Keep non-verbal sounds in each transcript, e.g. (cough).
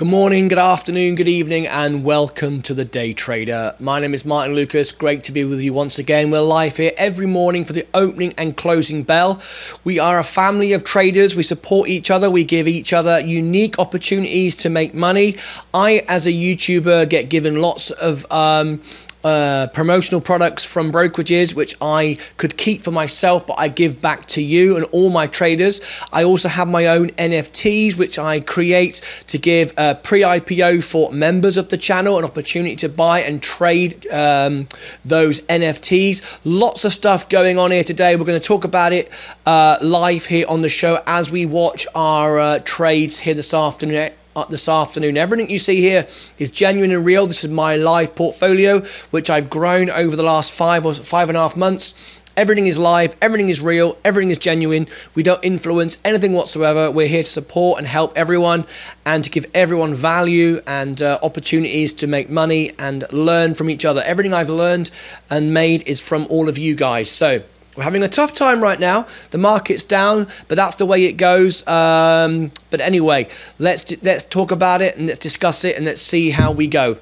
Good morning, good afternoon, good evening, and welcome to the Day Trader. My name is Martyn Lucas. Great to be with you once again. We're live here every morning for the opening and closing bell. We are a family of traders. We support each other. We give each other unique opportunities to make money. I, as a YouTuber, get given lots of um, uh, promotional products from brokerages, which I could keep for myself, but I give back to you and all my traders. I also have my own NFTs, which I create to give uh, pre IPO for members of the channel an opportunity to buy and trade um, those NFTs. Lots of stuff going on here today. We're going to talk about it uh, live here on the show as we watch our uh, trades here this afternoon this afternoon. Everything you see here is genuine and real. This is my live portfolio, which I've grown over the last five or five and a half months. Everything is live, everything is real, everything is genuine. We don't influence anything whatsoever. We're here to support and help everyone and to give everyone value and uh, opportunities to make money and learn from each other. Everything I've learned and made is from all of you guys. So, we're having a tough time right now. The market's down, but that's the way it goes. Um, but anyway, let's let's talk about it and let's discuss it and let's see how we go.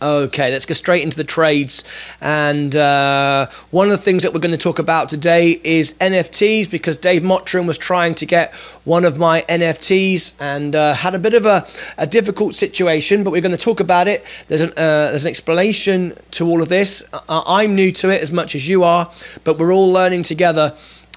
Okay, let's go straight into the trades. And uh, one of the things that we're going to talk about today is NFTs because Dave Mottram was trying to get one of my NFTs and uh, had a bit of a, a, difficult situation, but we're going to talk about it. There's an, uh, there's an explanation to all of this. I'm new to it as much as you are, but we're all learning together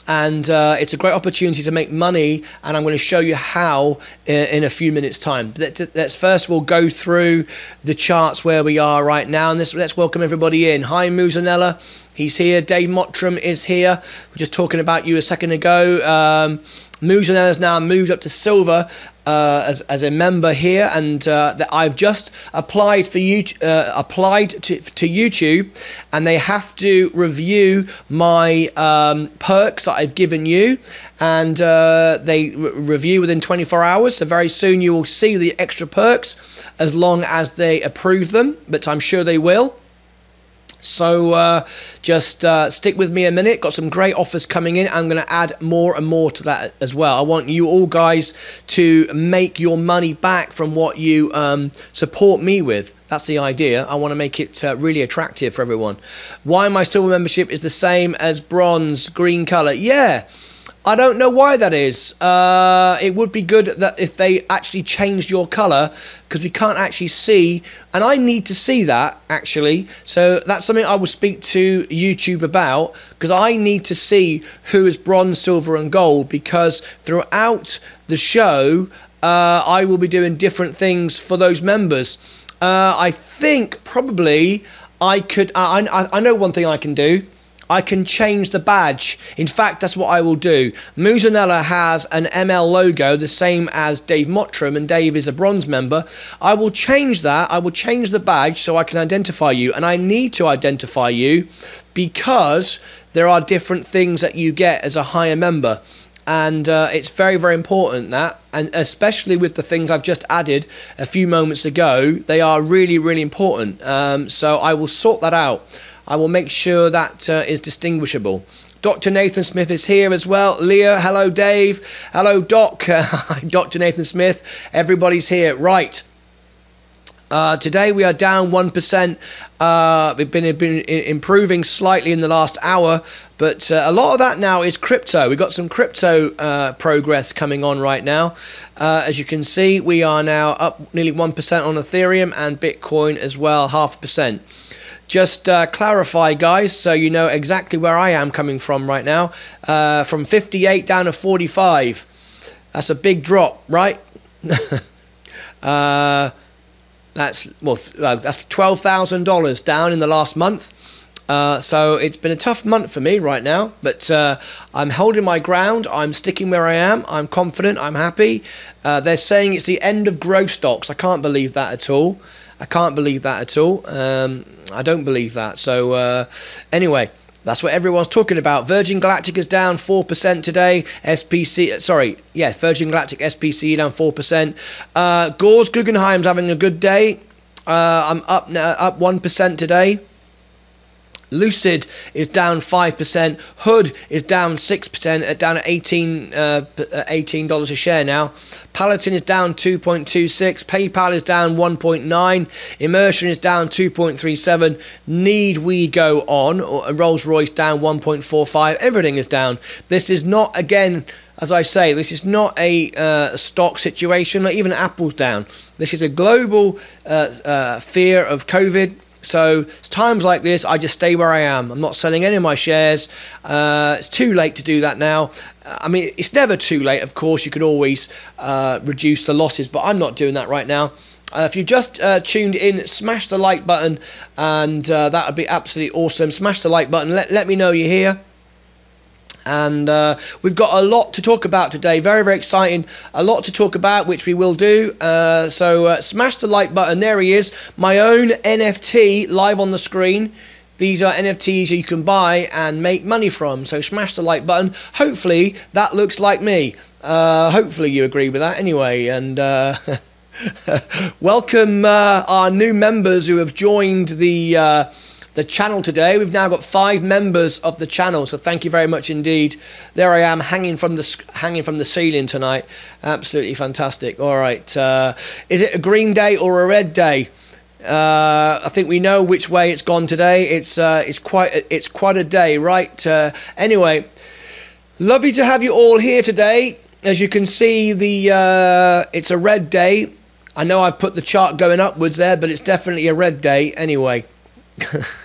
and uh, it's a great opportunity to make money. And I'm going to show you how in, in a few minutes' time. Let's first of all go through the charts where we are right now, and let's, let's welcome everybody in. Hi, Muzanella. He's here. Dave Mottram is here. We're just talking about you a second ago. Um, has now moved up to silver uh, as, as a member here, and uh, that I've just applied for you uh, applied to, to YouTube, and they have to review my um, perks that I've given you, and uh, they re- review within 24 hours. So very soon you will see the extra perks, as long as they approve them, but I'm sure they will. So uh, just uh, stick with me a minute. Got some great offers coming in. I'm going to add more and more to that as well. I want you all guys to make your money back from what you um, support me with. That's the idea. I want to make it uh, really attractive for everyone. Why my silver membership is the same as bronze, green color. Yeah. I don't know why that is. Uh, it would be good that if they actually changed your color because we can't actually see, and I need to see that actually. So that's something I will speak to YouTube about because I need to see who is bronze, silver, and gold because throughout the show, uh, I will be doing different things for those members. Uh, I think probably I could. I, I, I know one thing I can do. I can change the badge. In fact, that's what I will do. Muzanella has an ML logo, the same as Dave Mottram, and Dave is a bronze member. I will change that. I will change the badge so I can identify you. And I need to identify you because there are different things that you get as a higher member and uh, it's very very important that and especially with the things i've just added a few moments ago they are really really important um, so i will sort that out I will make sure that uh, is distinguishable. Dr. Nathan Smith is here as well. Leah, hello, Dave. Hello, Doc. (laughs) Dr. Nathan Smith. Everybody's here. Right. Uh, today we are down 1%. Uh, we've been, been improving slightly in the last hour, but uh, a lot of that now is crypto. We've got some crypto uh, progress coming on right now. Uh, as you can see, we are now up nearly 1% on Ethereum and Bitcoin as well, half percent. Just uh, clarify, guys, so you know exactly where I am coming from right now. Uh, from 58 down to 45. That's a big drop, right? (laughs) uh, that's well, that's twelve thousand dollars down in the last month. Uh, so it's been a tough month for me right now, but uh, I'm holding my ground. I'm sticking where I am. I'm confident. I'm happy. Uh, they're saying it's the end of growth stocks. I can't believe that at all. I can't believe that at all. Um, I don't believe that. So, uh, anyway. That's what everyone's talking about. Virgin Galactic is down 4% today. SPC, uh, sorry, yeah, Virgin Galactic SPC down 4%. Uh, Gores Guggenheim's having a good day. Uh, I'm up now, up 1% today. Lucid is down 5%. Hood is down 6%, down at 18, uh, $18 a share now. Peloton is down 2.26. PayPal is down 1.9. Immersion is down 2.37. Need we go on? Rolls Royce down 1.45. Everything is down. This is not, again, as I say, this is not a uh, stock situation. Like even Apple's down. This is a global uh, uh, fear of COVID so times like this, I just stay where I am. I'm not selling any of my shares. Uh, it's too late to do that now. I mean, it's never too late. Of course, you could always uh, reduce the losses, but I'm not doing that right now. Uh, if you just uh, tuned in, smash the like button, and uh, that would be absolutely awesome. Smash the like button. Let, let me know you're here. And uh, we've got a lot to talk about today. Very, very exciting. A lot to talk about, which we will do. Uh, so uh, smash the like button. There he is. My own NFT live on the screen. These are NFTs you can buy and make money from. So smash the like button. Hopefully that looks like me. Uh, hopefully you agree with that anyway. And uh, (laughs) welcome uh, our new members who have joined the the channel today. We've now got five members of the channel, so thank you very much indeed. There I am, hanging from the hanging from the ceiling tonight. Absolutely fantastic. All right, uh, is it a green day or a red day? Uh, I think we know which way it's gone today. It's uh, it's quite it's quite a day, right? Uh, anyway, lovely to have you all here today. As you can see, the uh, it's a red day. I know I've put the chart going upwards there, but it's definitely a red day anyway. (laughs)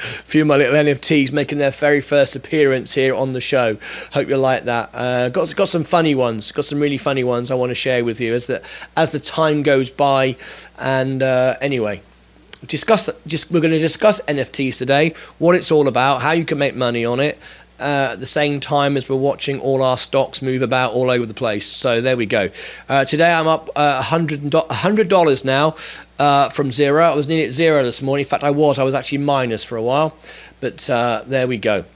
A few of my little NFTs making their very first appearance here on the show. Hope you like that. Uh, got got some funny ones. Got some really funny ones I want to share with you as the as the time goes by. And uh, anyway, discuss just we're going to discuss NFTs today. What it's all about, how you can make money on it, uh, at the same time as we're watching all our stocks move about all over the place. So there we go. Uh, today I'm up uh, $100, dollars now uh, from zero. I was nearly at zero this morning. In fact, I was. I was actually minus for a while. But uh, there we go.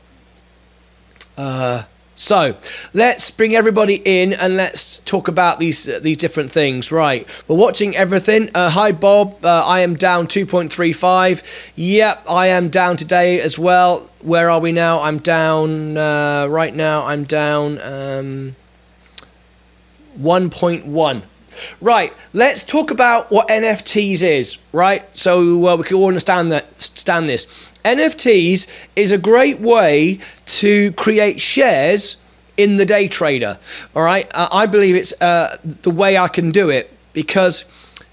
Uh, so let's bring everybody in and let's talk about these uh, these different things. Right, we're watching everything. Uh, hi Bob, uh, I am down 2.35. Yep, I am down today as well. Where are we now? I'm down uh, right now. I'm down um, 1.1. Right, let's talk about what NFTs is. Right, so uh, we can all understand that. Understand this. NFTs is a great way to create shares in the day trader. All right, uh, I believe it's uh, the way I can do it because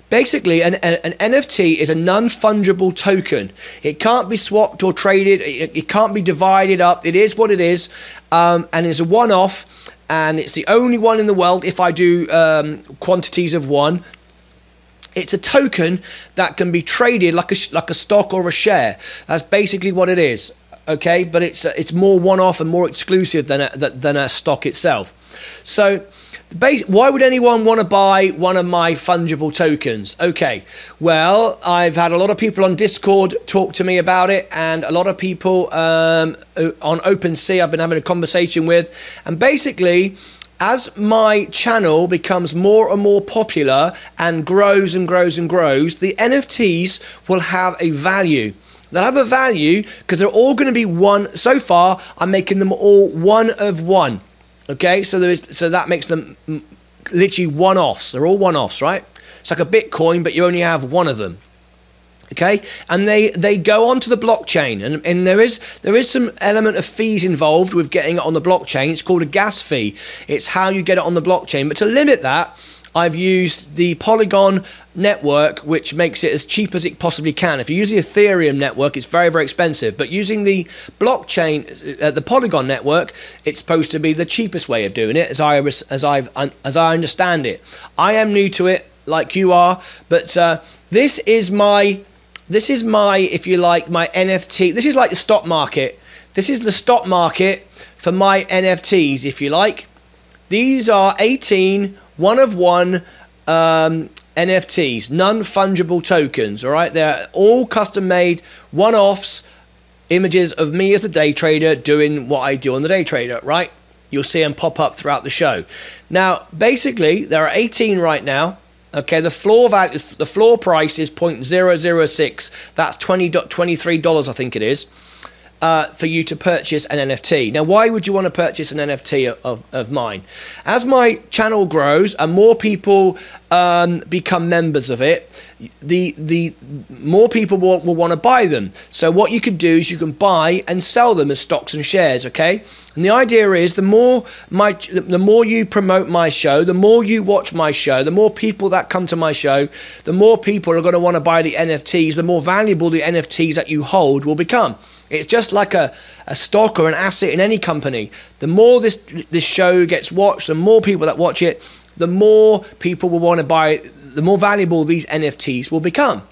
basically an, an, NFT is a non-fungible token. It can't be swapped or traded. It, it can't be divided up. It is what it is, um, and it's a one-off. And it's the only one in the world. If I do um, quantities of one, it's a token that can be traded like a like a stock or a share. That's basically what it is. Okay, but it's it's more one-off and more exclusive than a, than a stock itself. So, base, why would anyone want to buy one of my fungible tokens? Okay, well, I've had a lot of people on Discord talk to me about it, and a lot of people um, on OpenSea I've been having a conversation with, and basically as my channel becomes more and more popular and grows and grows and grows, the NFTs will have a value. They'll have a value because they're all going to be one. So far, I'm making them all one of one. Okay, so there is so that makes them literally one offs. They're all one offs, right? It's like a Bitcoin, but you only have one of them. Okay? And they they go onto the blockchain and, and there is there is some element of fees involved with getting it on the blockchain. It's called a gas fee. It's how you get it on the blockchain. But to limit that I've used the Polygon network, which makes it as cheap as it possibly can. If you use the Ethereum network, it's very, very expensive. But using the blockchain, uh, the Polygon network, it's supposed to be the cheapest way of doing it, as I as I've as I understand it. I am new to it, like you are, but uh, this is my this is my, if you like, my NFT. This is like the stock market. This is the stock market for my NFTs, if you like. These are 18 one of one um, NFTs, non fungible tokens. All right, they're all custom made, one offs, images of me as a day trader doing what I do on the day trader. Right, you'll see them pop up throughout the show. Now, basically, there are 18 right now. Okay, the floor value, the floor price is 0.006. That's $20.23, I think it is uh, for you to purchase an NFT. Now, why would you want to purchase an NFT of, of mine? As my channel grows and more people um, become members of it, the the more people will, will want to buy them. So what you could do is you can buy and sell them as stocks and shares. Okay, and the idea is the more my the more you promote my show, the more you watch my show, the more people that come to my show, the more people are going to want to buy the NFTs. The more valuable the NFTs that you hold will become. It's just like a, a stock or an asset in any company. The more this this show gets watched, the more people that watch it, the more people will want to buy it, the more valuable these NFTs will become.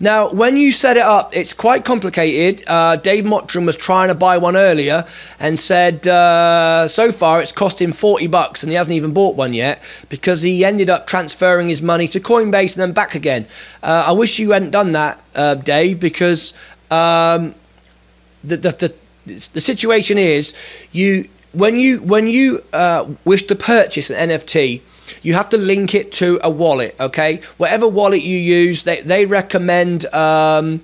Now, when you set it up, it's quite complicated. Uh, Dave Mottram was trying to buy one earlier and said uh, so far it's cost him 40 bucks and he hasn't even bought one yet because he ended up transferring his money to Coinbase and then back again. Uh, I wish you hadn't done that, uh, Dave, because um, the, the, the, the situation is you when you when you uh, wish to purchase an NFT, you have to link it to a wallet. Okay, whatever wallet you use, they they recommend um,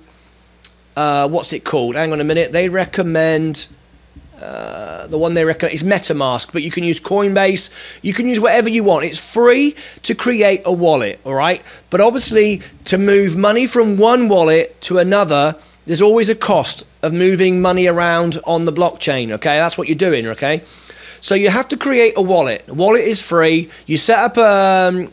uh, what's it called? Hang on a minute. They recommend. Uh, the one they recommend is MetaMask, but you can use Coinbase. You can use whatever you want. It's free to create a wallet, all right? But obviously, to move money from one wallet to another, there's always a cost of moving money around on the blockchain, okay? That's what you're doing, okay? So you have to create a wallet. A wallet is free. You set up um,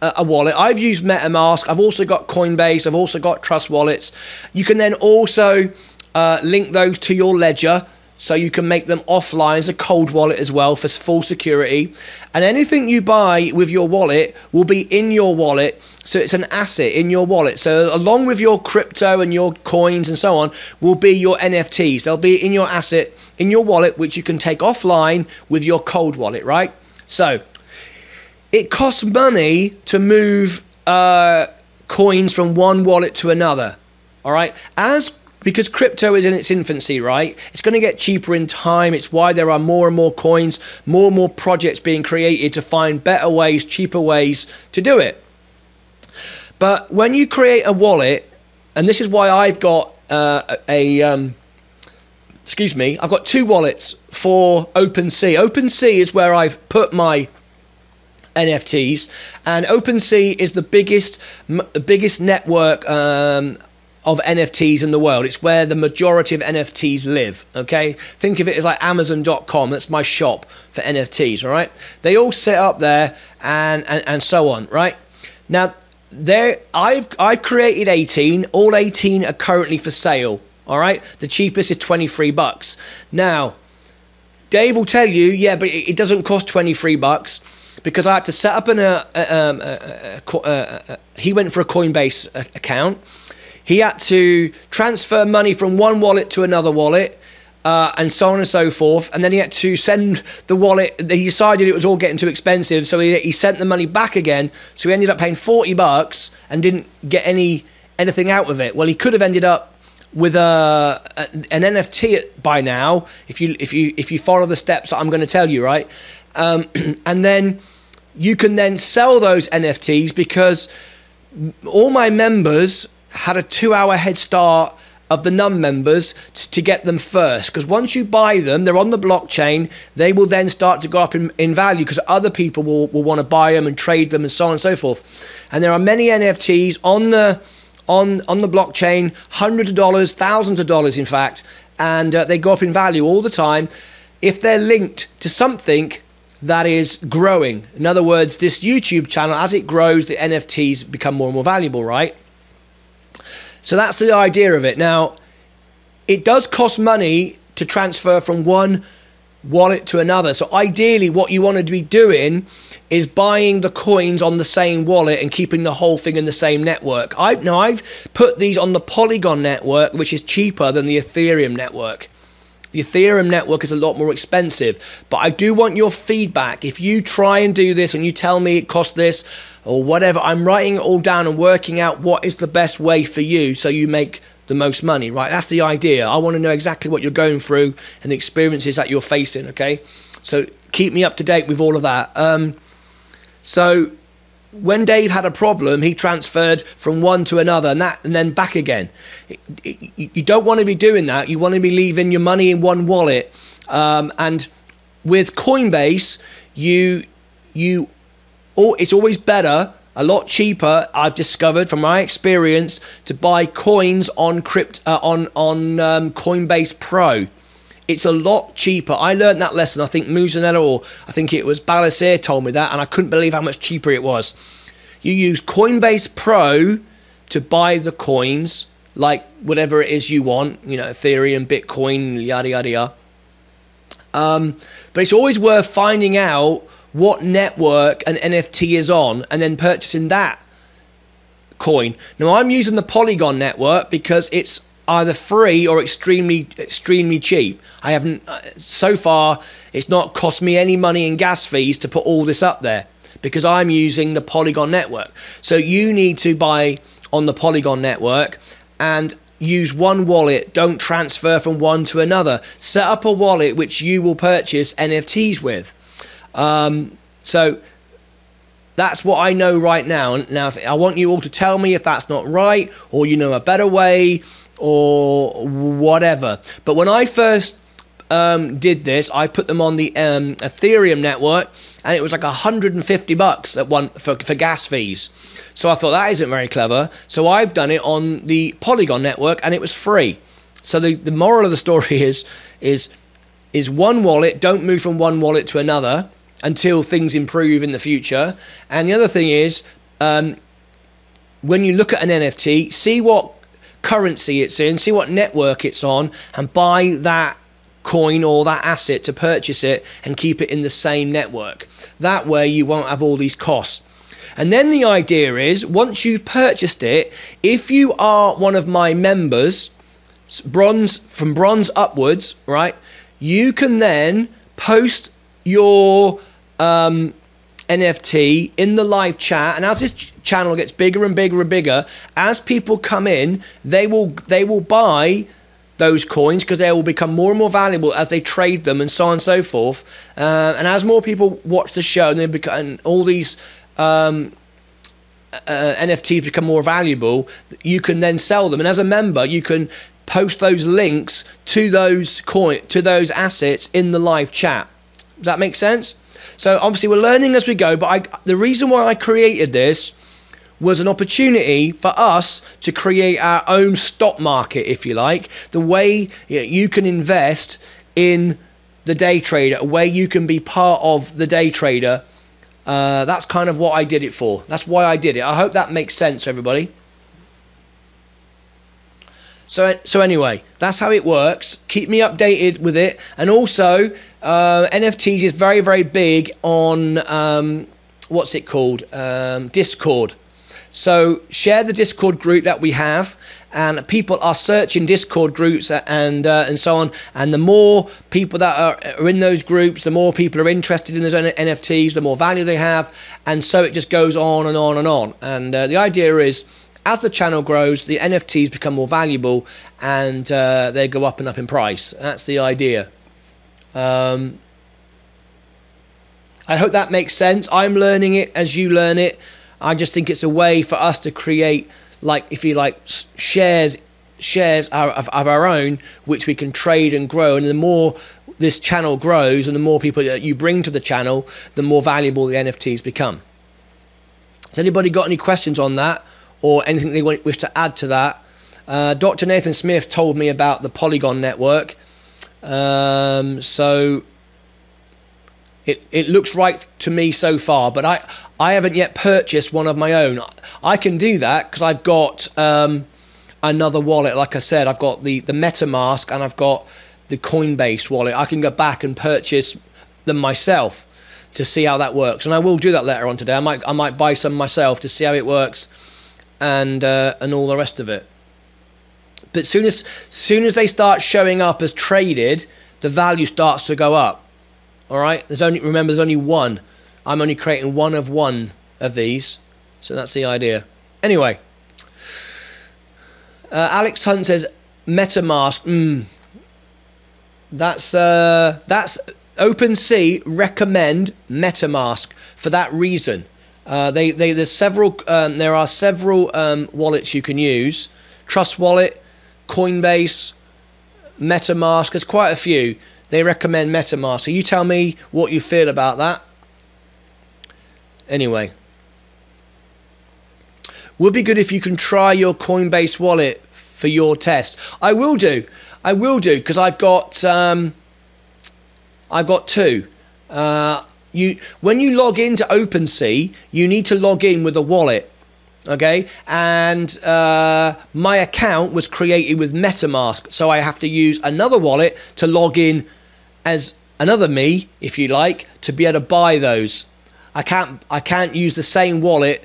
a wallet. I've used MetaMask. I've also got Coinbase. I've also got Trust Wallets. You can then also uh, link those to your ledger so you can make them offline as a cold wallet as well for full security. And anything you buy with your wallet will be in your wallet. So it's an asset in your wallet. So along with your crypto and your coins and so on will be your NFTs. They'll be in your asset, in your wallet, which you can take offline with your cold wallet, right? So it costs money to move uh, coins from one wallet to another. All right. As because crypto is in its infancy, right? It's going to get cheaper in time. It's why there are more and more coins, more and more projects being created to find better ways, cheaper ways to do it. But when you create a wallet, and this is why I've got uh, a, um, excuse me, I've got two wallets for OpenSea. OpenSea is where I've put my NFTs, and OpenSea is the biggest, biggest network um, of NFTs in the world. It's where the majority of NFTs live. Okay, think of it as like Amazon.com. That's my shop for NFTs. All right, they all set up there and and, and so on. Right now, there I've I've created 18. All 18 are currently for sale. All right, the cheapest is 23 bucks. Now, Dave will tell you, yeah, but it, doesn't cost 23 bucks because I had to set up an. Uh, um, uh, uh, uh, he went for a Coinbase account he had to transfer money from one wallet to another wallet. Uh, and so on and so forth. And then he had to send the wallet. He decided it was all getting too expensive, so he, he sent the money back again. So he ended up paying forty bucks and didn't get any anything out of it. Well, he could have ended up with a, a, an NFT by now if you if you if you follow the steps I'm going to tell you, right? Um, (clears throat) and then you can then sell those NFTs because all my members had a two hour head start of the NUM members to get them first. Because once you buy them, they're on the blockchain, they will then start to go up in, in value because other people will, will want to buy them and trade them and so on and so forth. And there are many NFTs on the on on the blockchain, hundreds of dollars, thousands of dollars, in fact, and uh, they go up in value all the time if they're linked to something that is growing. In other words, this YouTube channel, as it grows, the NFTs become more and more valuable, right? So that's the idea of it. Now, it does cost money to transfer from one wallet to another. So ideally, what you want to be doing is buying the coins on the same wallet and keeping the whole thing in the same network. I now I've put these on the Polygon network, which is cheaper than the Ethereum network. The Ethereum network is a lot more expensive, but I do want your feedback. If you try and do this and you tell me it costs this or whatever, I'm writing it all down and working out what is the best way for you so you make the most money, right? That's the idea. I want to know exactly what you're going through and the experiences that you're facing, okay? So keep me up to date with all of that. Um, so when Dave had a problem, he transferred from one to another and that and then back again. You don't want to be doing that. You want to be leaving your money in one wallet. Um, and with Coinbase, you you it's always better, a lot cheaper. I've discovered from my experience to buy coins on crypt uh, on on um, Coinbase Pro. It's a lot cheaper. I learned that lesson. I think Musanella or I think it was Balasir told me that, and I couldn't believe how much cheaper it was. You use Coinbase Pro to buy the coins, like whatever it is you want, you know, Ethereum, Bitcoin, yada yada yada. Um, but it's always worth finding out what network an NFT is on and then purchasing that coin. Now I'm using the Polygon network because it's either free or extremely extremely cheap. I haven't uh, so far it's not cost me any money in gas fees to put all this up there because I'm using the Polygon network. So you need to buy on the Polygon network and use one wallet, don't transfer from one to another. Set up a wallet which you will purchase NFTs with. Um, so that's what I know right now. Now, I want you all to tell me if that's not right, or you know a better way, or whatever. But when I first um, did this, I put them on the um, Ethereum network, and it was like 150 bucks at one for, for gas fees. So I thought that isn't very clever. So I've done it on the Polygon network, and it was free. So the, the moral of the story (laughs) is is is one wallet. Don't move from one wallet to another until things improve in the future. And the other thing is, um, when you look at an NFT, see what currency it's in, see what network it's on, and buy that coin or that asset to purchase it and keep it in the same network. That way, you won't have all these costs. And then the idea is once you've purchased it, if you are one of my members, bronze from bronze upwards, right, you can then post your um, NFT in the live chat, and as this ch- channel gets bigger and bigger and bigger, as people come in, they will they will buy those coins because they will become more and more valuable as they trade them and so on and so forth. Uh, and as more people watch the show, and, become, and all these um, uh, NFTs become more valuable, you can then sell them. And as a member, you can post those links to those coin to those assets in the live chat. Does that make sense? So obviously we're learning as we go, but I, the reason why I created this was an opportunity for us to create our own stock market, if you like, the way you can invest in the day trader, way you can be part of the day trader. Uh, that's kind of what I did it for. That's why I did it. I hope that makes sense, everybody. So, so anyway, that's how it works. Keep me updated with it, and also uh, NFTs is very, very big on um, what's it called? Um, Discord. So share the Discord group that we have, and people are searching Discord groups and uh, and so on. And the more people that are, are in those groups, the more people are interested in those NFTs, the more value they have, and so it just goes on and on and on. And uh, the idea is as the channel grows, the NFTs become more valuable and uh, they go up and up in price. That's the idea. Um, I hope that makes sense. I'm learning it as you learn it. I just think it's a way for us to create, like, if you like, shares shares of, of our own, which we can trade and grow. And the more this channel grows and the more people that you bring to the channel, the more valuable the NFTs become. Has anybody got any questions on that? Or anything they wish to add to that. Uh, Dr. Nathan Smith told me about the Polygon network. Um, so it, it looks right to me so far, but I, I haven't yet purchased one of my own. I can do that because I've got um, another wallet. Like I said, I've got the, the MetaMask and I've got the Coinbase wallet. I can go back and purchase them myself to see how that works. And I will do that later on today. I might I might buy some myself to see how it works and uh, and all the rest of it. But soon as soon as they start showing up as traded, the value starts to go up. All right. There's only remember there's only one. I'm only creating one of one of these, so that's the idea. Anyway, uh, Alex Hunt says MetaMask. Mm, that's uh, that's OpenSea recommend MetaMask for that reason. Uh, they, they, there's several, um, there are several um, wallets you can use. Trust Wallet, Coinbase, MetaMask. There's quite a few. They recommend MetaMask. So you tell me what you feel about that. Anyway, would be good if you can try your Coinbase wallet for your test. I will do. I will do because I've got um, I've got two. Uh, you when you log into OpenSea, you need to log in with a wallet. Okay, and uh, my account was created with MetaMask, so I have to use another wallet to log in as another me, if you like, to be able to buy those. I can't I can't use the same wallet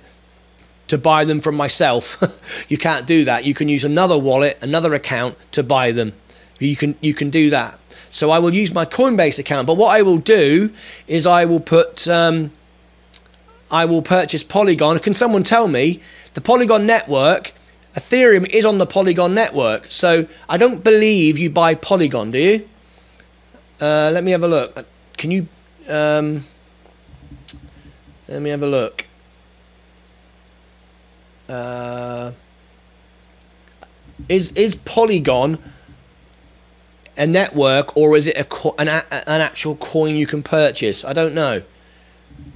to buy them from myself. (laughs) you can't do that. You can use another wallet, another account to buy them. You can you can do that. So I will use my Coinbase account. But what I will do is I will put um, I will purchase Polygon. Can someone tell me the Polygon network? Ethereum is on the Polygon network. So I don't believe you buy Polygon, do you? Uh, let me have a look. Can you? Um, let me have a look. Uh, is is Polygon a network or is it a co- an, a- an actual coin you can purchase? I don't know.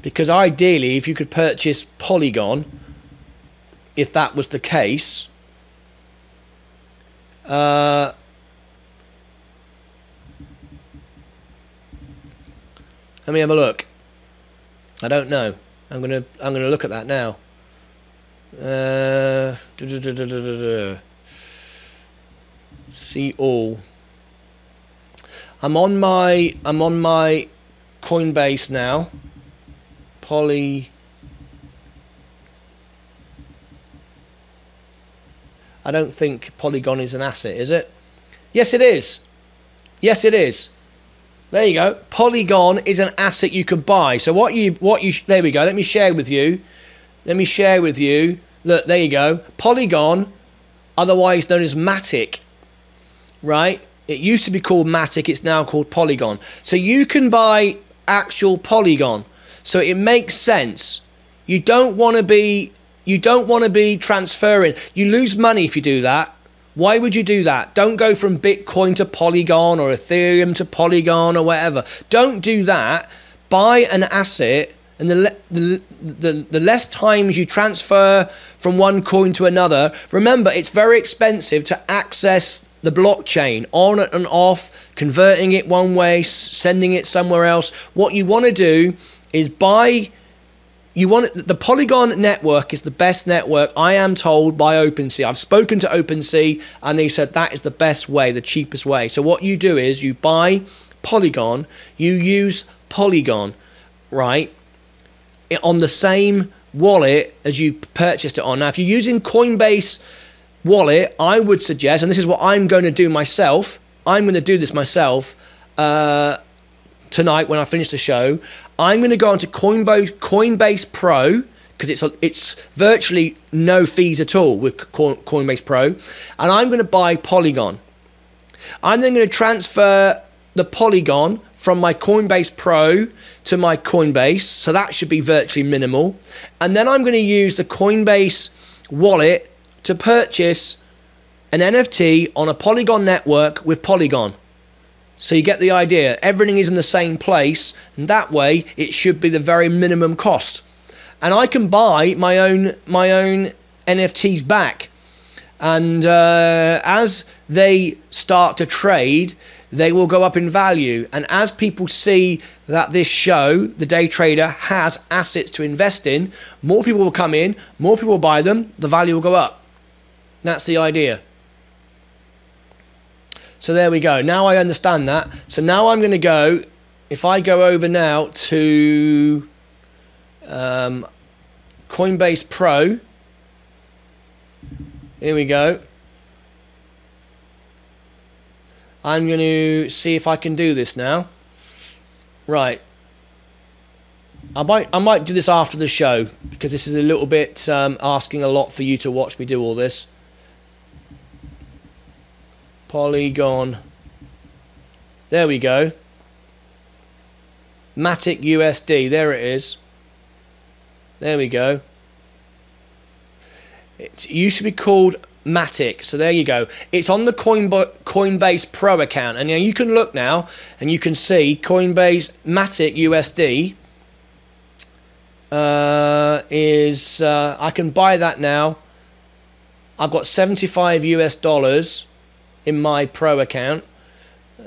Because ideally, if you could purchase Polygon, if that was the case, uh, let me have a look. I don't know. I'm gonna I'm gonna look at that now. Uh, see all. I'm on my I'm on my Coinbase now. Poly. I don't think Polygon is an asset, is it? Yes, it is. Yes, it is. There you go. Polygon is an asset you can buy. So what you what you there we go. Let me share with you. Let me share with you Look, there you go. Polygon, otherwise known as Matic, right? It used to be called Matic, it's now called Polygon. So you can buy actual Polygon. So it makes sense. You don't want to be you don't want to be transferring. You lose money if you do that. Why would you do that? Don't go from Bitcoin to Polygon or Ethereum to Polygon or whatever. Don't do that. Buy an asset and the, the, the, the less times you transfer from one coin to another, remember it's very expensive to access the blockchain on and off, converting it one way, sending it somewhere else. What you want to do is buy. You want the Polygon network is the best network I am told by OpenSea. I've spoken to OpenSea and they said that is the best way, the cheapest way. So what you do is you buy Polygon, you use Polygon, right? on the same wallet as you purchased it on. Now, if you're using Coinbase wallet, I would suggest, and this is what I'm going to do myself, I'm going to do this myself uh, tonight when I finish the show. I'm going to go onto Coinbase, Coinbase Pro because it's it's virtually no fees at all with Coinbase Pro, and I'm going to buy Polygon. I'm then going to transfer the Polygon from my Coinbase Pro to my Coinbase. So that should be virtually minimal. And then I'm going to use the Coinbase wallet to purchase an NFT on a Polygon network with Polygon. So you get the idea. Everything is in the same place, and that way it should be the very minimum cost. And I can buy my own my own NFTs back. And uh, as they start to trade, they will go up in value. And as people see that this show, the day trader, has assets to invest in, more people will come in, more people will buy them, the value will go up. That's the idea. So there we go. Now I understand that. So now I'm going to go, if I go over now to um, Coinbase Pro, here we go. I'm going to see if I can do this now. Right. I might I might do this after the show because this is a little bit um, asking a lot for you to watch me do all this. Polygon. There we go. Matic USD. There it is. There we go. It used to be called Matic. So there you go. It's on the Coinbase Pro account. And you, you can look now and you can see Coinbase Matic USD uh, is, uh, I can buy that now. I've got 75 US dollars in my Pro account.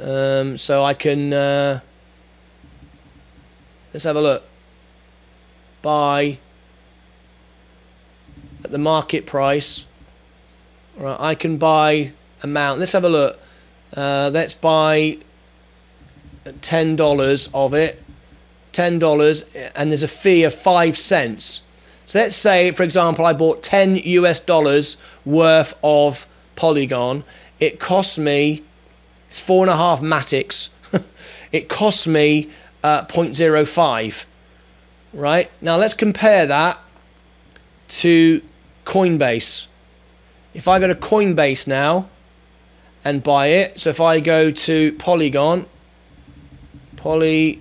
Um, so I can, uh, let's have a look. Buy at the market price. Right, I can buy amount. Let's have a look. Uh, let's buy ten dollars of it. Ten dollars, and there's a fee of five cents. So let's say, for example, I bought ten US dollars worth of Polygon. It costs me. It's four and a half matics. (laughs) it costs me uh, 0.05. Right now, let's compare that to Coinbase if I go to Coinbase now and buy it, so if I go to Polygon, Polygon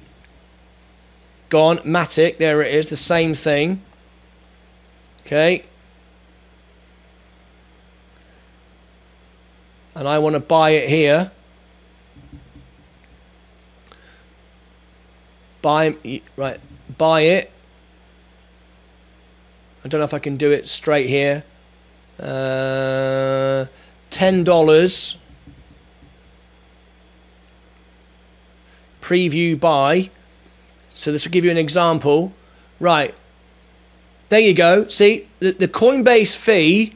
Matic, there it is, the same thing. Okay. And I want to buy it here. Buy, right, buy it. I don't know if I can do it straight here. Uh, $10 preview buy. So this will give you an example. Right. There you go. See, the, the Coinbase fee,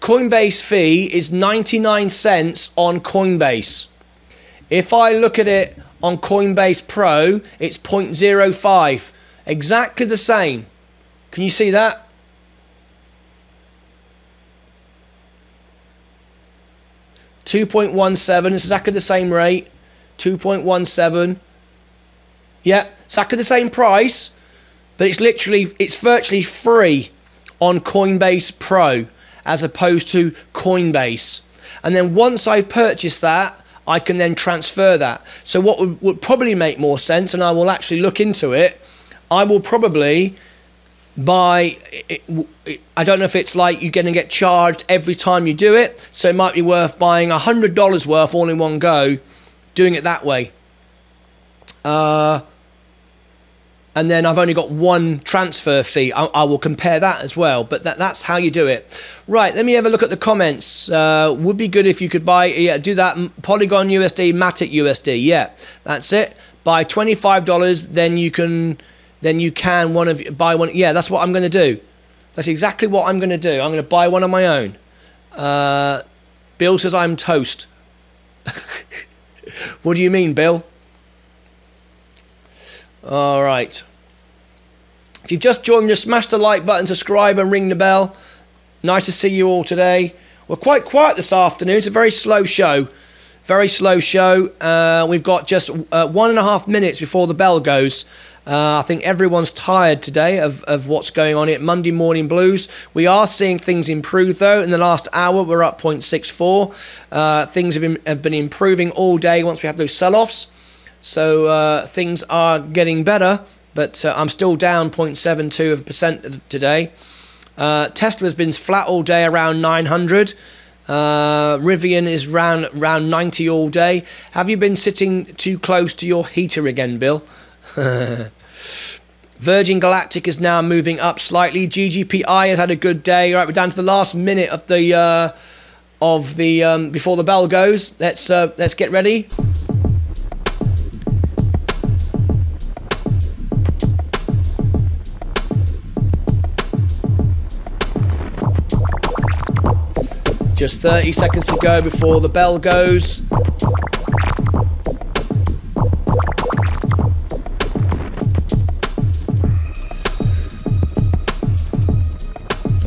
Coinbase fee is 99 cents on Coinbase. If I look at it on Coinbase Pro, it's 0.05. Exactly the same. Can you see that? 2.17, it's exactly the same rate. 2.17. Yeah, exactly the same price, but it's literally, it's virtually free on Coinbase Pro as opposed to Coinbase. And then once I purchase that, I can then transfer that. So what would, would probably make more sense, and I will actually look into it, I will probably by I don't know if it's like you're going to get charged every time you do it, so it might be worth buying a hundred dollars worth all in one go, doing it that way. Uh, and then I've only got one transfer fee. I, I, will compare that as well, but that, that's how you do it. Right, let me have a look at the comments. Uh, would be good if you could buy, yeah, do that Polygon USD, Matic USD. Yeah, that's it. Buy $25, then you can then you can one of buy one. Yeah, that's what I'm going to do. That's exactly what I'm going to do. I'm going to buy one on my own. Uh, Bill says I'm toast. (laughs) what do you mean, Bill? All right. If you've just joined us, smash the like button, subscribe, and ring the bell. Nice to see you all today. We're quite quiet this afternoon. It's a very slow show. Very slow show. Uh, we've got just uh, one and a half minutes before the bell goes. Uh, I think everyone's tired today of, of what's going on at Monday Morning Blues. We are seeing things improve though. In the last hour, we're up 0.64. Uh, things have been, have been improving all day once we have those sell offs. So uh, things are getting better, but uh, I'm still down 0.72 of percent today. Uh, Tesla's been flat all day around 900. Uh, Rivian is round round 90 all day. Have you been sitting too close to your heater again, Bill? (laughs) Virgin Galactic is now moving up slightly. GGPI has had a good day. Right, we're down to the last minute of the uh, of the um, before the bell goes. Let's uh, let's get ready. Just 30 seconds to go before the bell goes.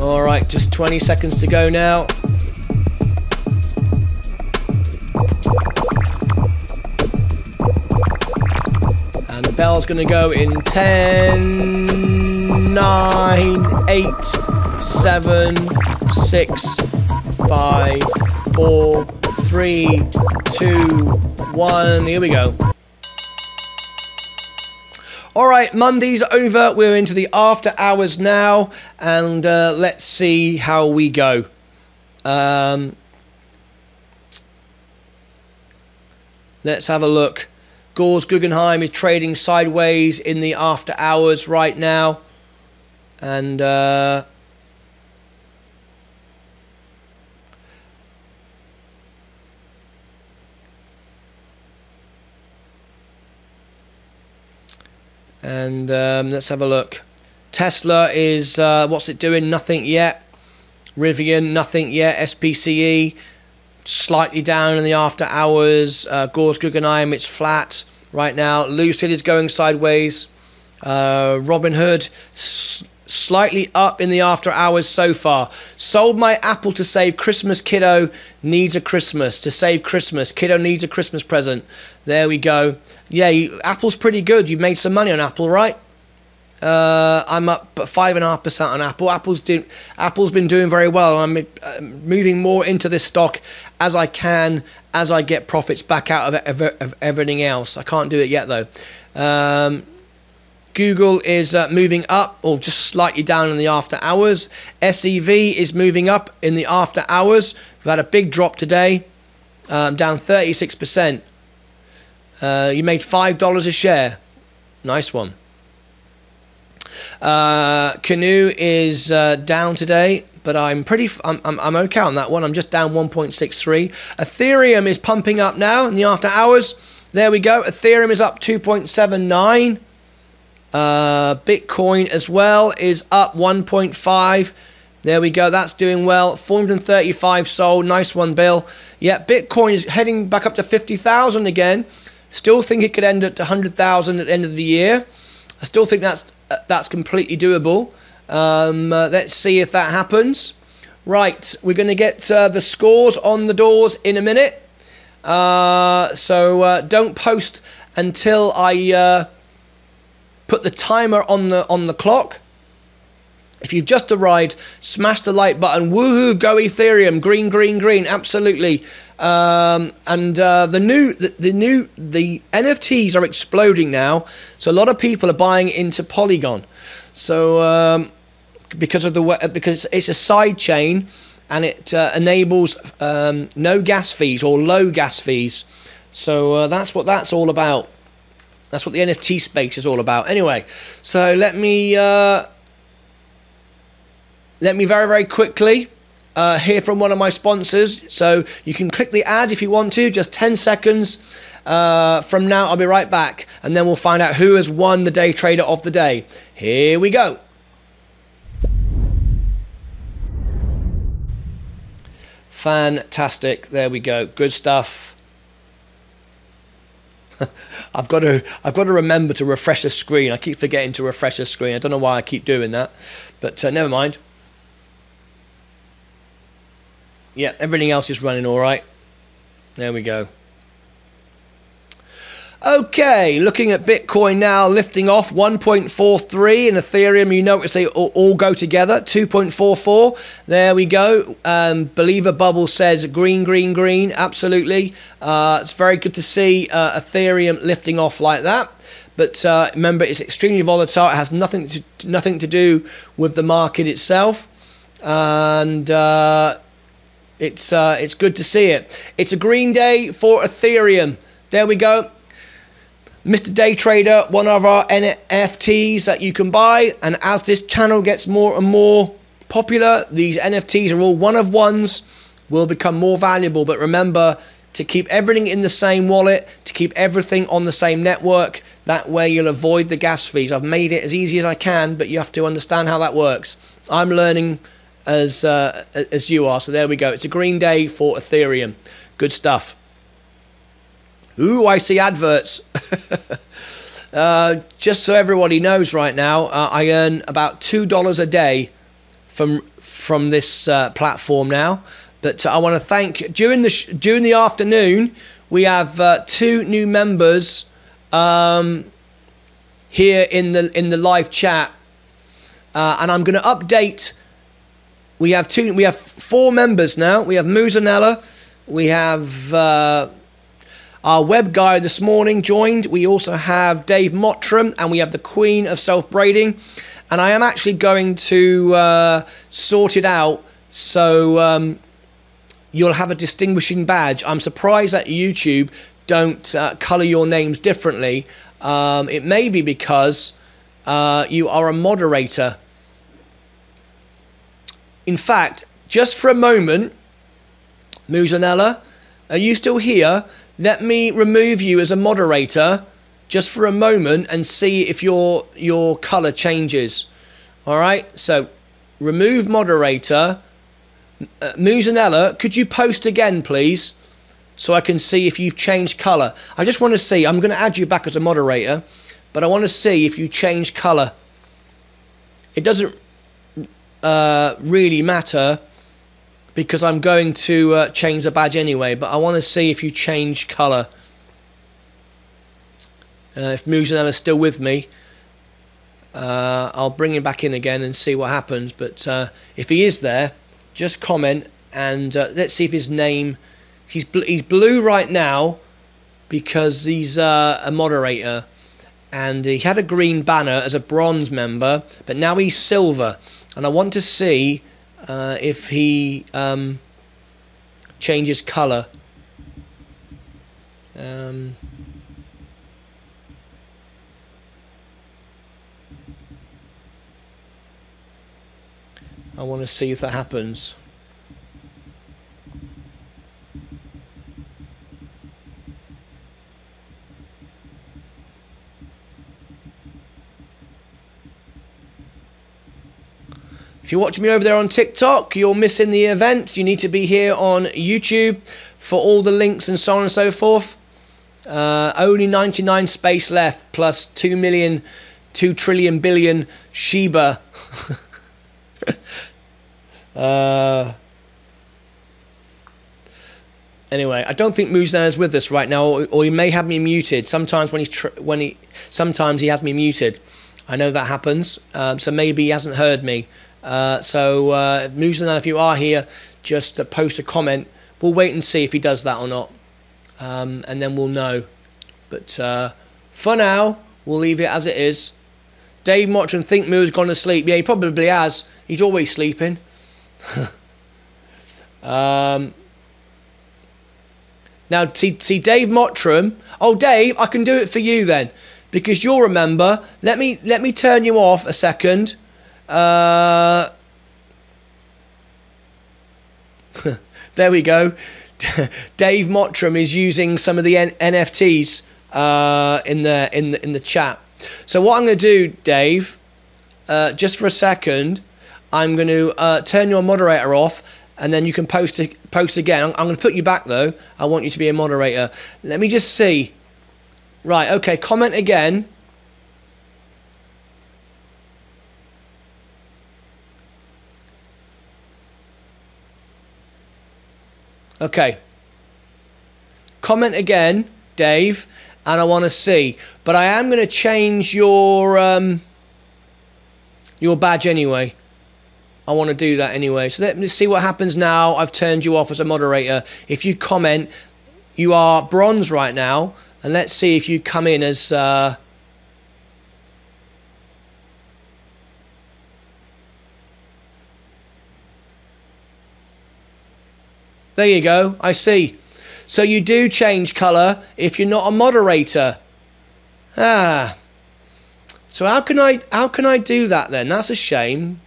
All right, just 20 seconds to go now. And the bell's going to go in 10, 9, 8, 7, 6, 5, 4, 3, 2, 1. Here we go. All right, Monday's over. We're into the after hours now, and uh, let's see how we go. Um, let's have a look. Gores Guggenheim is trading sideways in the after hours right now, and. Uh, And um, let's have a look. Tesla is, uh, what's it doing? Nothing yet. Rivian, nothing yet. SPCE, slightly down in the after hours. Uh, Gores Guggenheim, it's flat right now. Lucid is going sideways. Uh, Robinhood, slightly up in the after hours so far. Sold my Apple to save Christmas. Kiddo needs a Christmas. To save Christmas. Kiddo needs a Christmas present. There we go. Yeah, you, Apple's pretty good. You've made some money on Apple, right? Uh, I'm up five and a half percent on Apple. Apple's Apple's been doing very well. I'm uh, moving more into this stock as I can as I get profits back out of, of everything else. I can't do it yet though. Um, Google is uh, moving up or just slightly down in the after hours. SEV is moving up in the after hours. We've had a big drop today, um, down 36%. Uh, you made $5 a share. Nice one. Uh, Canoo is uh, down today, but I'm pretty. I'm, I'm, I'm okay on that one. I'm just down 1.63. Ethereum is pumping up now in the after hours. There we go. Ethereum is up 2.79. Uh, Bitcoin as well is up 1.5. There we go. That's doing well. 435 sold. Nice one, Bill. Yeah, Bitcoin is heading back up to 50,000 again. Still think it could end at 100,000 at the end of the year. I still think that's uh, that's completely doable. Um, uh, let's see if that happens. Right, we're going to get uh, the scores on the doors in a minute. Uh, so uh, don't post until I uh, put the timer on the on the clock. If you've just arrived, smash the like button. Woohoo! Go Ethereum! Green, green, green! Absolutely. Um, and uh, the new, the, the, new, the NFTs are exploding now. So a lot of people are buying into Polygon. So um, because of the because it's a side chain and it uh, enables um, no gas fees or low gas fees. So uh, that's what that's all about. That's what the NFT space is all about. Anyway, so let me uh, let me very very quickly uh, hear from one of my sponsors. So you can click the ad if you want to. Just ten seconds. Uh, from now, I'll be right back, and then we'll find out who has won the day trader of the day. Here we go. Fantastic. There we go. Good stuff. (laughs) I've got to I've got to remember to refresh the screen. I keep forgetting to refresh the screen. I don't know why I keep doing that, but uh, never mind. Yeah, everything else is running all right. There we go. Okay, looking at Bitcoin now, lifting off 1.43 and Ethereum. You notice they all, go together, 2.44. There we go. Um, Believer Bubble says green, green, green. Absolutely. Uh, it's very good to see uh, Ethereum lifting off like that. But uh, remember, it's extremely volatile. It has nothing to nothing to do with the market itself, and uh, it's uh, it's good to see it. It's a green day for Ethereum. There we go. Mr. Day Trader, one of our NFTs that you can buy. And as this channel gets more and more popular, these NFTs are all one of ones, will become more valuable. But remember to keep everything in the same wallet, to keep everything on the same network. That way you'll avoid the gas fees. I've made it as easy as I can, but you have to understand how that works. I'm learning as uh, as you are. So there we go. It's a green day for Ethereum. Good stuff. Ooh, I see adverts. (laughs) uh, just so everybody knows right now, uh, I earn about $2 a day from from this uh, platform now. But I want to thank during the during the afternoon we have uh, two new members um, here in the in the live chat, uh, and I'm going to update. We have two. We have four members now. We have Muzanella. We have uh, Our web guy this morning joined. We also have Dave Mottram and we have the Queen of Self Braiding. And I am actually going to uh, sort it out so um, you'll have a distinguishing badge. I'm surprised that YouTube don't uh, color your names differently. Um, it may be because uh, you are a moderator. In fact, just for a moment, Muzanella, are you still here? Let me remove you as a moderator just for a moment and see if your your color changes. All right, so remove moderator. Uh, Muzanella, could you post again, please? So I can see if you've changed color. I just want to see. I'm going to add you back as a moderator, but I want to see if you change color. It doesn't uh, really matter because I'm going to uh, change the badge anyway, but I want to see if you change color. Uh, if Muzanella is still with me, uh, I'll bring him back in again and see what happens. But uh, if he is there, just comment and uh, let's see if his name. He's bl he's blue right now because he's uh, a moderator, and he had a green banner as a bronze member, but now he's silver, and I want to see uh, if he um, changes colour. Um, I want to see if that happens. If you're watching me over there on TikTok, you're missing the event. You need to be here on YouTube for all the links and so on and so forth. Uh, only 99 space left, plus 2 million, 2 trillion billion Shiba. (laughs) Uh, anyway, I don't think Muzan is with us right now, or, or, he may have me muted. Sometimes when he's when he sometimes he has me muted. I know that happens, um, so maybe he hasn't heard me. Uh, so uh, Muzan, if you are here, just uh, post a comment. We'll wait and see if he does that or not, um, and then we'll know. But uh, for now, we'll leave it as it is. Dave Mottram think Moo's gone to sleep. Yeah, he probably has. He's always sleeping. (laughs) um, now, see, see, Dave Mottram. Oh, Dave, I can do it for you then, because you'll remember. Let me let me turn you off a second. Uh, (laughs) there we go. (laughs) Dave Mottram is using some of the N NFTs uh, in the in the in the chat. So what I'm going to do, Dave, uh, just for a second, I'm going to uh, turn your moderator off and then you can post post again. I'm, I'm, going to put you back though. I want you to be a moderator. Let me just see. Right, okay, comment again. Okay. Comment again, Dave, and I want to see. But I am going to change your um, your badge anyway. I want to do that anyway. So let me see what happens now. I've turned you off as a moderator. If you comment, you are bronze right now. And let's see if you come in as... Uh, There you go. I see. So you do change colour if you're not a moderator. Ah. So how can I how can I do that then? That's a shame.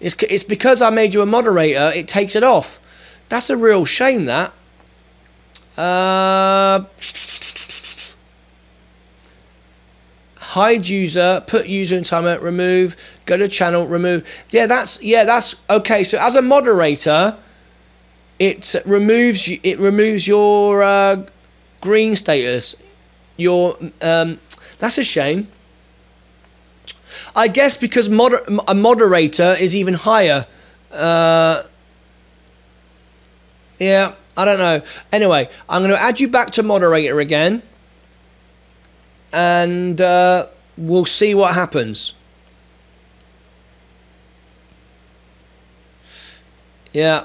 It's, it's because I made you a moderator, it takes it off. That's a real shame, that. Uh, hide user, put user in timer, remove, go to channel, remove. Yeah, that's yeah, that's okay. So as a moderator, it removes it removes your uh, green status. Your um, that's a shame. I guess because moder a moderator is even higher. Uh, yeah, I don't know. Anyway, I'm going to add you back to moderator again. And uh, we'll see what happens. Yeah.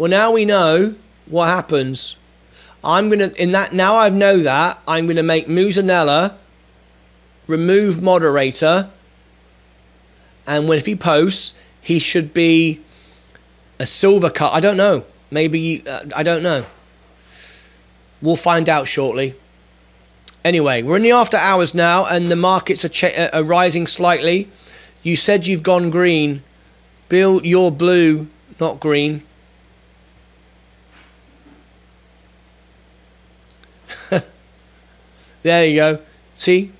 Well, now we know what happens. I'm going to, in that, now I know that, I'm going to make Muzanella remove moderator. And when if he posts, he should be a silver cut. I don't know. Maybe, uh, I don't know. We'll find out shortly. Anyway, we're in the after hours now, and the markets are, uh, are rising slightly. You said you've gone green. Bill, you're blue, not green. There you go. See?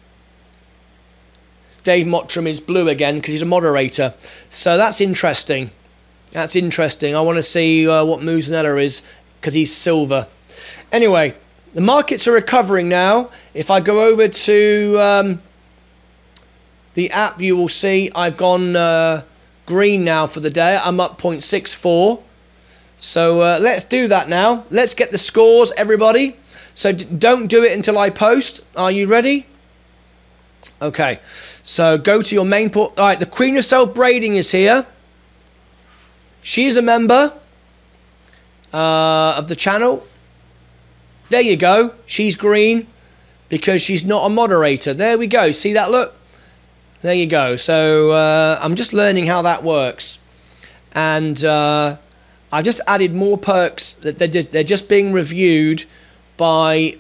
Dave Mottram is blue again because he's a moderator. So that's interesting. That's interesting. I want to see uh, what Muzanella is because he's silver. Anyway, the markets are recovering now. If I go over to um, the app, you will see I've gone uh, green now for the day. I'm up 0.64. So uh, let's do that now. Let's get the scores, everybody. So don't do it until I post. Are you ready? Okay. So go to your main port. All right. The Queen of Self Braiding is here. She is a member uh, of the channel. There you go. She's green because she's not a moderator. There we go. See that look? There you go. So uh, I'm just learning how that works. And uh, I've just added more perks that they're just being reviewed by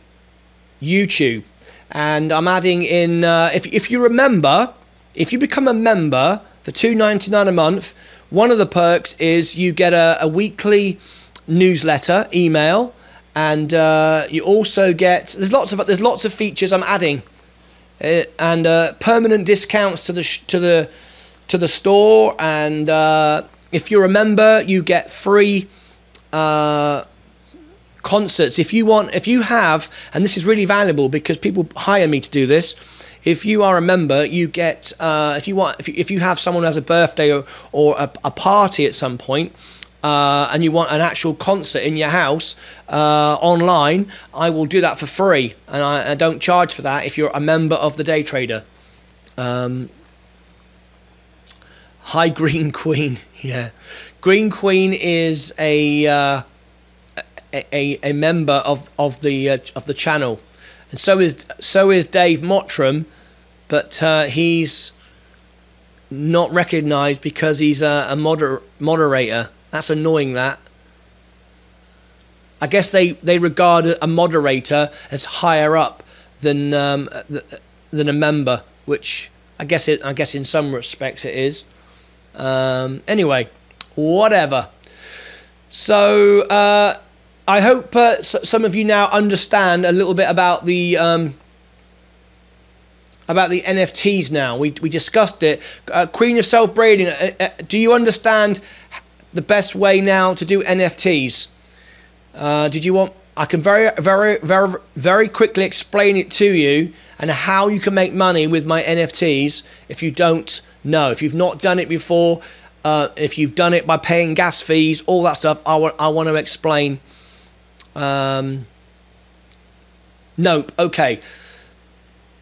YouTube. And I'm adding in, uh, if, if you remember, if you become a member for $2.99 a month, one of the perks is you get a, a weekly newsletter email and uh, you also get there's lots of there's lots of features I'm adding, uh, and uh, permanent discounts to the to the to the store, and uh, if you're a member, you get free uh, concerts. If you want, if you have, and this is really valuable because people hire me to do this. If you are a member, you get uh, if you want if you, if you have someone who has a birthday or, or a, a party at some point uh, and you want an actual concert in your house uh, online, I will do that for free, and I, I, don't charge for that if you're a member of the Day Trader. Um, hi, (laughs) Green Queen. Yeah, Green Queen is a uh, a, a member of of the uh, of the channel, and so is so is Dave Mottram, but uh, he's not recognised because he's a, a moder- moderator. That's annoying, that. I guess they, they regard a moderator as higher up than um, than a member, which I guess it I guess in some respects it is. Um, anyway, whatever. So uh, I hope uh, some of you now understand a little bit about the um, about the NFTs. Now we we discussed it. Uh, Queen of Self Braiding. Uh, uh, do you understand the best way now to do NFTs. Uh, did you want? I can very, very, very, very quickly explain it to you and how you can make money with my NFTs if you don't know. If you've not done it before, uh, if you've done it by paying gas fees, all that stuff, I want, I want to explain. Um, nope. Okay.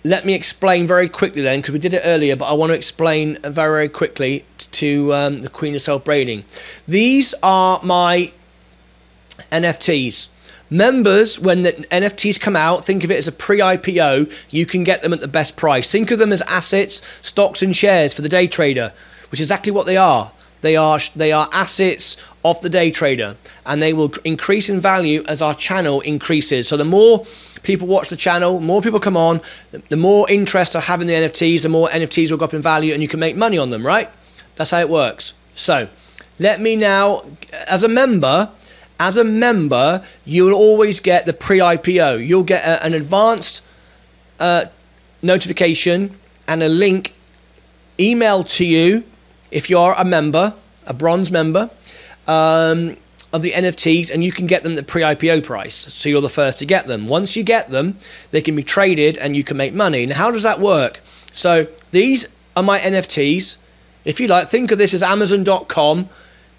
Let me explain very quickly then, because we did it earlier, but I want to explain very, very quickly to um, the Queen of Self Braiding. These are my NFTs. Members, when the NFTs come out, think of it as a pre IPO. You can get them at the best price. Think of them as assets, stocks, and shares for the day trader, which is exactly what they are. They are they are assets of the day trader, and they will increase in value as our channel increases. So the more people watch the channel, more people come on, the more interest I have in the NFTs, the more NFTs will go up in value, and you can make money on them, right? That's how it works. So let me now, as a member, as a member, you'll always get the pre-IPO. You'll get a, an advanced uh, notification and a link emailed to you if you're a member, a bronze member um, of the NFTs, and you can get them at the pre-IPO price. So you're the first to get them. Once you get them, they can be traded and you can make money. Now, how does that work? So these are my NFTs. If you like, think of this as Amazon.com.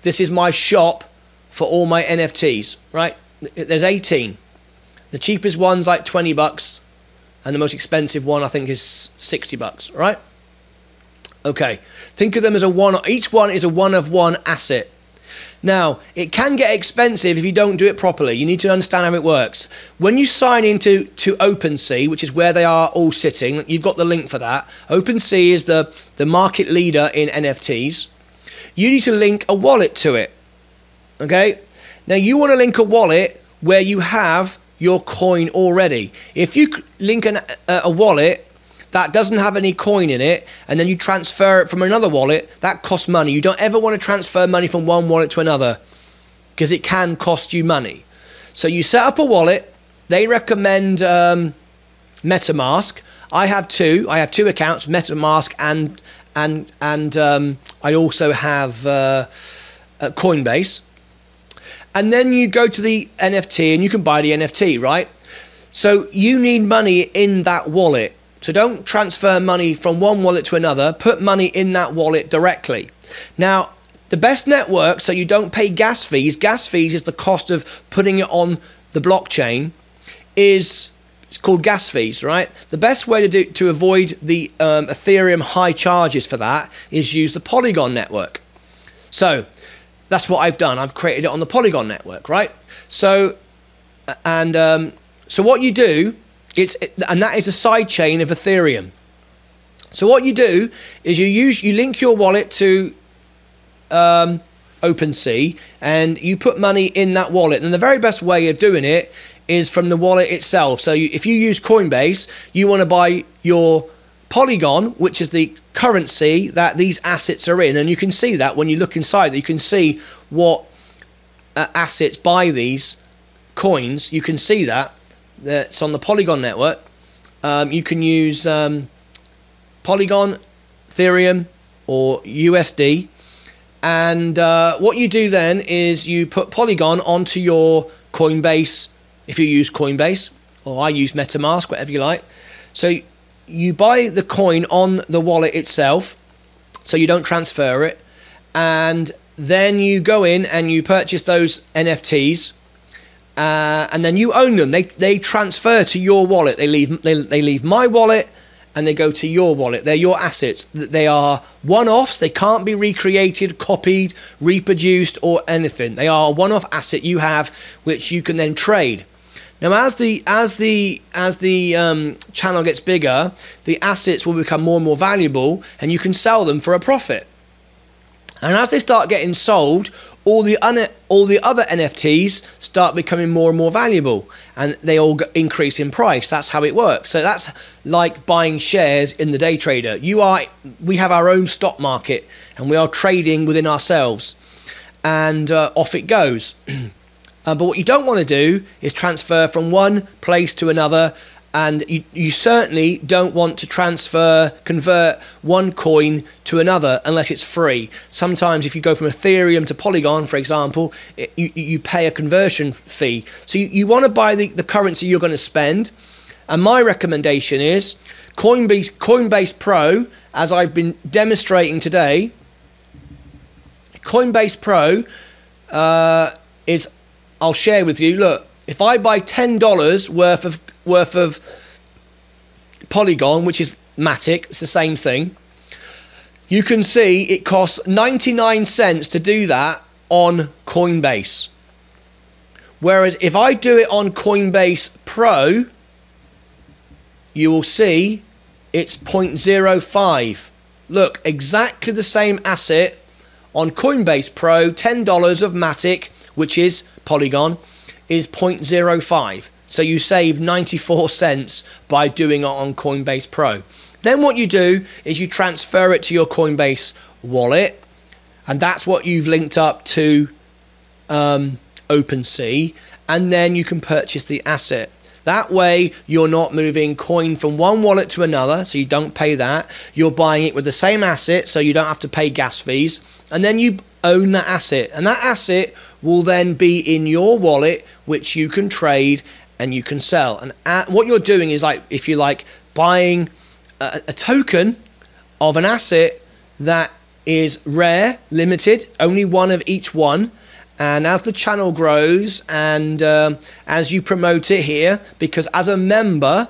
This is my shop for all my NFTs, right? There's 18. The cheapest one's like 20 bucks, and the most expensive one I think is 60 bucks, right? Okay. Think of them as a one, each one is a one of one asset. Now, it can get expensive if you don't do it properly. You need to understand how it works. When you sign into to OpenSea, which is where they are all sitting, you've got the link for that. OpenSea is the, the market leader in NFTs. You need to link a wallet to it. Okay? Now, you want to link a wallet where you have your coin already. If you link an, a, a wallet that doesn't have any coin in it and then you transfer it from another wallet, that costs money. You don't ever want to transfer money from one wallet to another because it can cost you money. So you set up a wallet. They recommend um, MetaMask. I have two. I have two accounts, MetaMask and and and um, I also have uh, uh, Coinbase. And then you go to the NFT and you can buy the NFT, right? So you need money in that wallet. So don't transfer money from one wallet to another. Put money in that wallet directly. Now, the best network, so you don't pay gas fees. Gas fees is the cost of putting it on the blockchain. Is it's called gas fees, right? The best way to do to avoid the um, Ethereum high charges for that is use the Polygon network. So that's what I've done. I've created it on the Polygon network, right? So and um, so what you do it's and that is a side chain of Ethereum. So what you do is you use you link your wallet to um, OpenSea and you put money in that wallet. And the very best way of doing it is from the wallet itself. So you, if you use Coinbase, you want to buy your Polygon, which is the currency that these assets are in, and you can see that when you look inside. You can see what uh, assets buy these coins. You can see that that's on the Polygon network. Um, you can use um, Polygon, Ethereum, or USD. And uh, what you do then is you put Polygon onto your Coinbase, if you use Coinbase, or I use MetaMask, whatever you like. So you buy the coin on the wallet itself, so you don't transfer it. And then you go in and you purchase those NFTs uh, and then you own them. They they transfer to your wallet. They leave they, they leave my wallet and they go to your wallet. They're your assets. They are one-offs. They can't be recreated, copied, reproduced, or anything. They are a one-off asset you have, which you can then trade. Now, as the as the as the um, channel gets bigger, the assets will become more and more valuable, and you can sell them for a profit. And as they start getting sold, all the all the other NFTs start becoming more and more valuable, and they all increase in price. That's how it works. So that's like buying shares in the day trader. You are we have our own stock market, and we are trading within ourselves, and uh, off it goes. (clears throat) uh, but what you don't want to do is transfer from one place to another and you, you certainly don't want to transfer convert one coin to another unless it's free. Sometimes if you go from ethereum to polygon for example it, you, you pay a conversion fee. So you, you want to buy the, the currency you're going to spend. And my recommendation is coinbase coinbase pro as i've been demonstrating today. Coinbase pro uh, is i'll share with you look if I buy ten dollars worth of worth of Polygon, which is Matic, it's the same thing. You can see it costs 99 cents to do that on Coinbase. Whereas if I do it on Coinbase Pro, you will see it's 0.05. Look, exactly the same asset on Coinbase Pro, $10 of Matic, which is Polygon, is 0.05. So you save 94 cents by doing it on Coinbase Pro. Then what you do is you transfer it to your Coinbase wallet, and that's what you've linked up to um, OpenSea, and then you can purchase the asset. That way, you're not moving coin from one wallet to another, so you don't pay that. You're buying it with the same asset, so you don't have to pay gas fees. And then you own that asset. And that asset will then be in your wallet, which you can trade and you can sell. And at, what you're doing is like, if you like, buying a, a token of an asset that is rare, limited, only one of each one. And as the channel grows and um, as you promote it here, because as a member,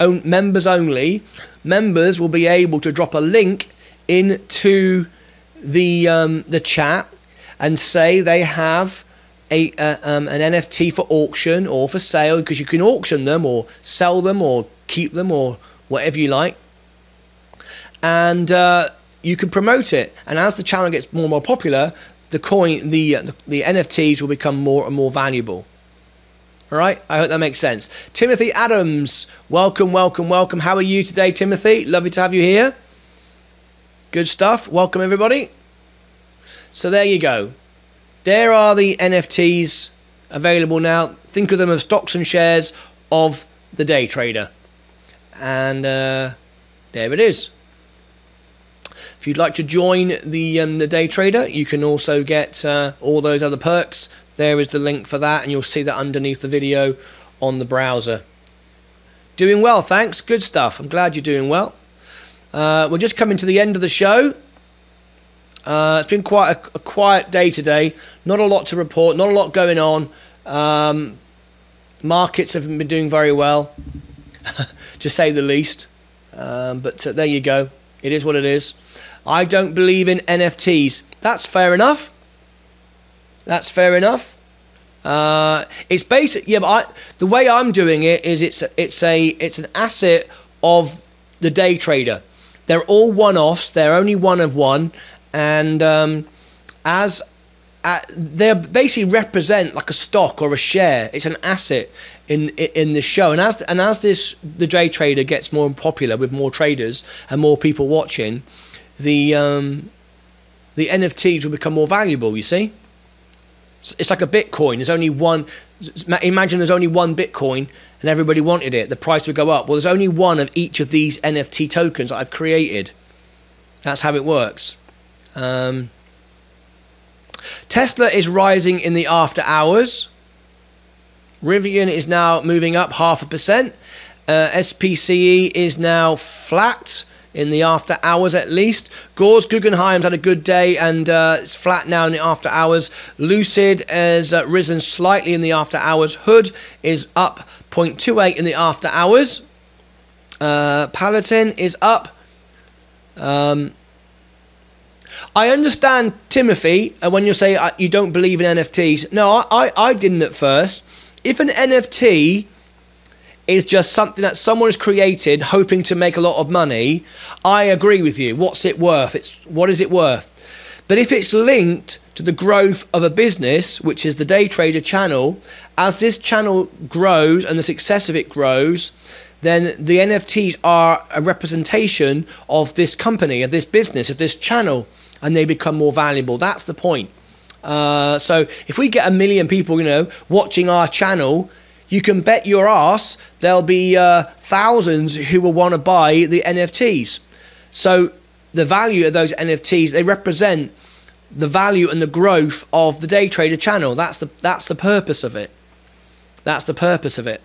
members only, members will be able to drop a link into the um, the chat and say they have a, uh, um, an NFT for auction or for sale because you can auction them or sell them or keep them or whatever you like. And uh, you can promote it. And as the channel gets more and more popular, the coin, the, uh, the NFTs will become more and more valuable. All right, I hope that makes sense. Timothy Adams, welcome, welcome, welcome. How are you today, Timothy? Lovely to have you here. Good stuff. Welcome, everybody. So there you go. There are the NFTs available now. Think of them as stocks and shares of the day trader. And uh, there it is. If you'd like to join the um, the day trader, you can also get uh, all those other perks. There is the link for that, and you'll see that underneath the video on the browser. Doing well, thanks. Good stuff. I'm glad you're doing well. Uh, we're just coming to the end of the show. Uh, it's been quite a, a, quiet day today. Not a lot to report. Not a lot going on. Um, markets haven't been doing very well, (laughs) to say the least. Um, but uh, there you go. It is what it is. I don't believe in NFTs. That's fair enough. That's fair enough. Uh, it's basic, yeah. But I, the way I'm doing it is it's it's a it's an asset of the day trader. They're all one-offs. They're only one of one, and um, as uh, they basically represent like a stock or a share. It's an asset in in the show, and as and as this the day trader gets more popular with more traders and more people watching, the um, the NFTs will become more valuable. You see. It's like a Bitcoin. There's only one. Imagine there's only one Bitcoin and everybody wanted it. The price would go up. Well, there's only one of each of these NFT tokens I've created. That's how it works. Um, Tesla is rising in the after hours. Rivian is now moving up half a percent. Uh, SPCE is now flat in the after hours at least. Gores Guggenheim's had a good day and uh, it's flat now in the after hours. Lucid has uh, risen slightly in the after hours. Hood is up 0.28 in the after hours. Uh, is up. Um, I understand Timothy uh, when you say uh, you don't believe in NFTs. No, I, I, I didn't at first. If an NFT is just something that someone has created hoping to make a lot of money, I agree with you. What's it worth? It's what is it worth? But if it's linked to the growth of a business, which is the day trader channel, as this channel grows and the success of it grows, then the NFTs are a representation of this company, of this business, of this channel, and they become more valuable. That's the point. Uh, so if we get a million people, you know, watching our channel, you can bet your ass there'll be uh, thousands who will want to buy the NFTs. So the value of those NFTs they represent the value and the growth of the day trader channel. That's the that's the purpose of it. That's the purpose of it.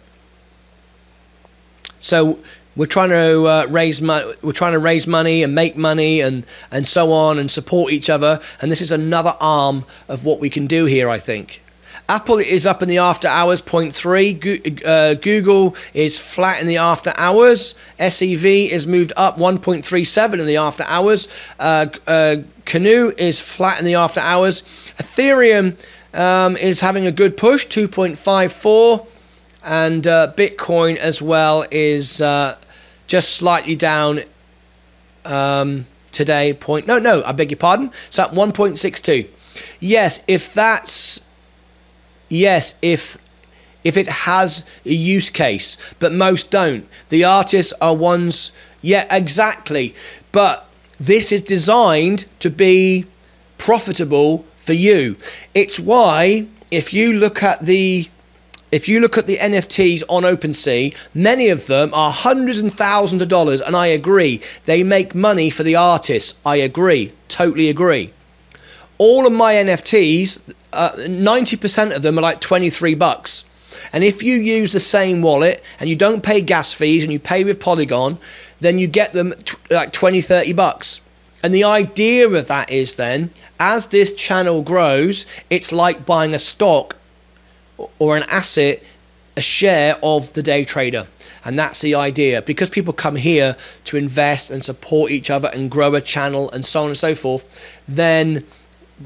So we're trying to uh, raise money. We're trying to raise money and make money and and so on and support each other. And this is another arm of what we can do here. I think. Apple is up in the after hours, 0.3. Uh, Google is flat in the after hours. SEV is moved up 1.37 in the after hours. Uh, uh, Canoo is flat in the after hours. Ethereum um, is having a good push, 2.54. And uh, Bitcoin as well is uh, just slightly down um, today. Point no, no, I beg your pardon. It's at 1.62. Yes, if that's yes, if if it has a use case, but most don't. The artists are ones, yeah, exactly. But this is designed to be profitable for you. It's why if you look at the if you look at the NFTs on OpenSea, many of them are hundreds and thousands of dollars, and I agree. They make money for the artists. I agree. Totally agree. All of my NFTs, uh, 90% of them are like 23 bucks. And if you use the same wallet and you don't pay gas fees and you pay with Polygon, then you get them t- like 20, 30 bucks. And the idea of that is then, as this channel grows, it's like buying a stock or an asset, a share of the day trader. And that's the idea. Because people come here to invest and support each other and grow a channel and so on and so forth, then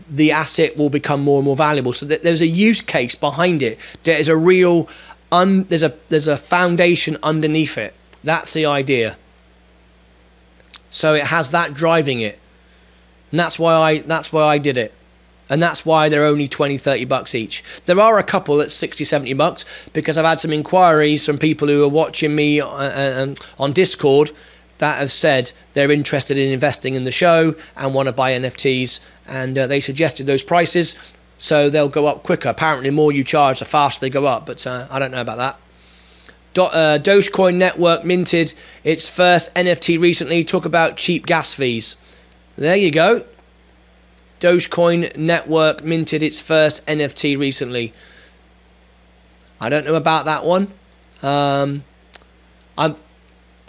the asset will become more and more valuable. So there's a use case behind it. There is a real un, there's a there's a foundation underneath it. That's the idea. So it has that driving it. And that's why I that's why I did it. And that's why they're only 20 30 bucks each. There are a couple at 60 70 bucks because I've had some inquiries from people who are watching me on, uh, uh, um, on Discord that have said they're interested in investing in the show and want to buy NFTs and uh, they suggested those prices so they'll go up quicker. Apparently, the more you charge, the faster they go up, but uh, I don't know about that. Do- uh, Dogecoin Network minted its first NFT recently. Talk about cheap gas fees. There you go. Dogecoin Network minted its first NFT recently. I don't know about that one. Um, I'm,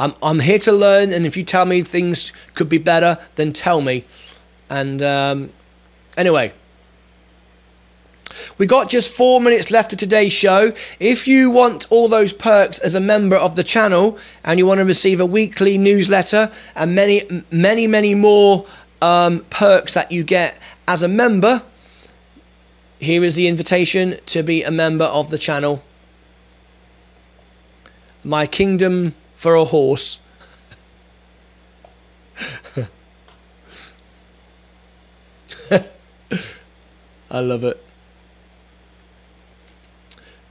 I'm, I'm here to learn, and if you tell me things could be better, then tell me. And um, anyway, we got just four minutes left of today's show. If you want all those perks as a member of the channel and you want to receive a weekly newsletter and many, many, many more um, perks that you get as a member, here is the invitation to be a member of the channel. My kingdom for a horse. (laughs) I love it.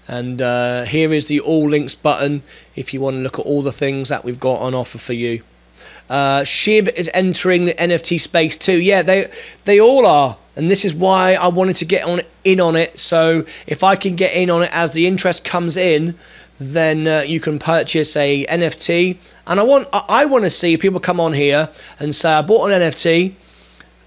And uh, here is the all links button if you want to look at all the things that we've got on offer for you. Uh, Shib is entering the NFT space too. Yeah, they they all are, and this is why I wanted to get on in on it. So if I can get in on it as the interest comes in, then uh, you can purchase a NFT. And I want I, want to see people come on here and say I bought an NFT,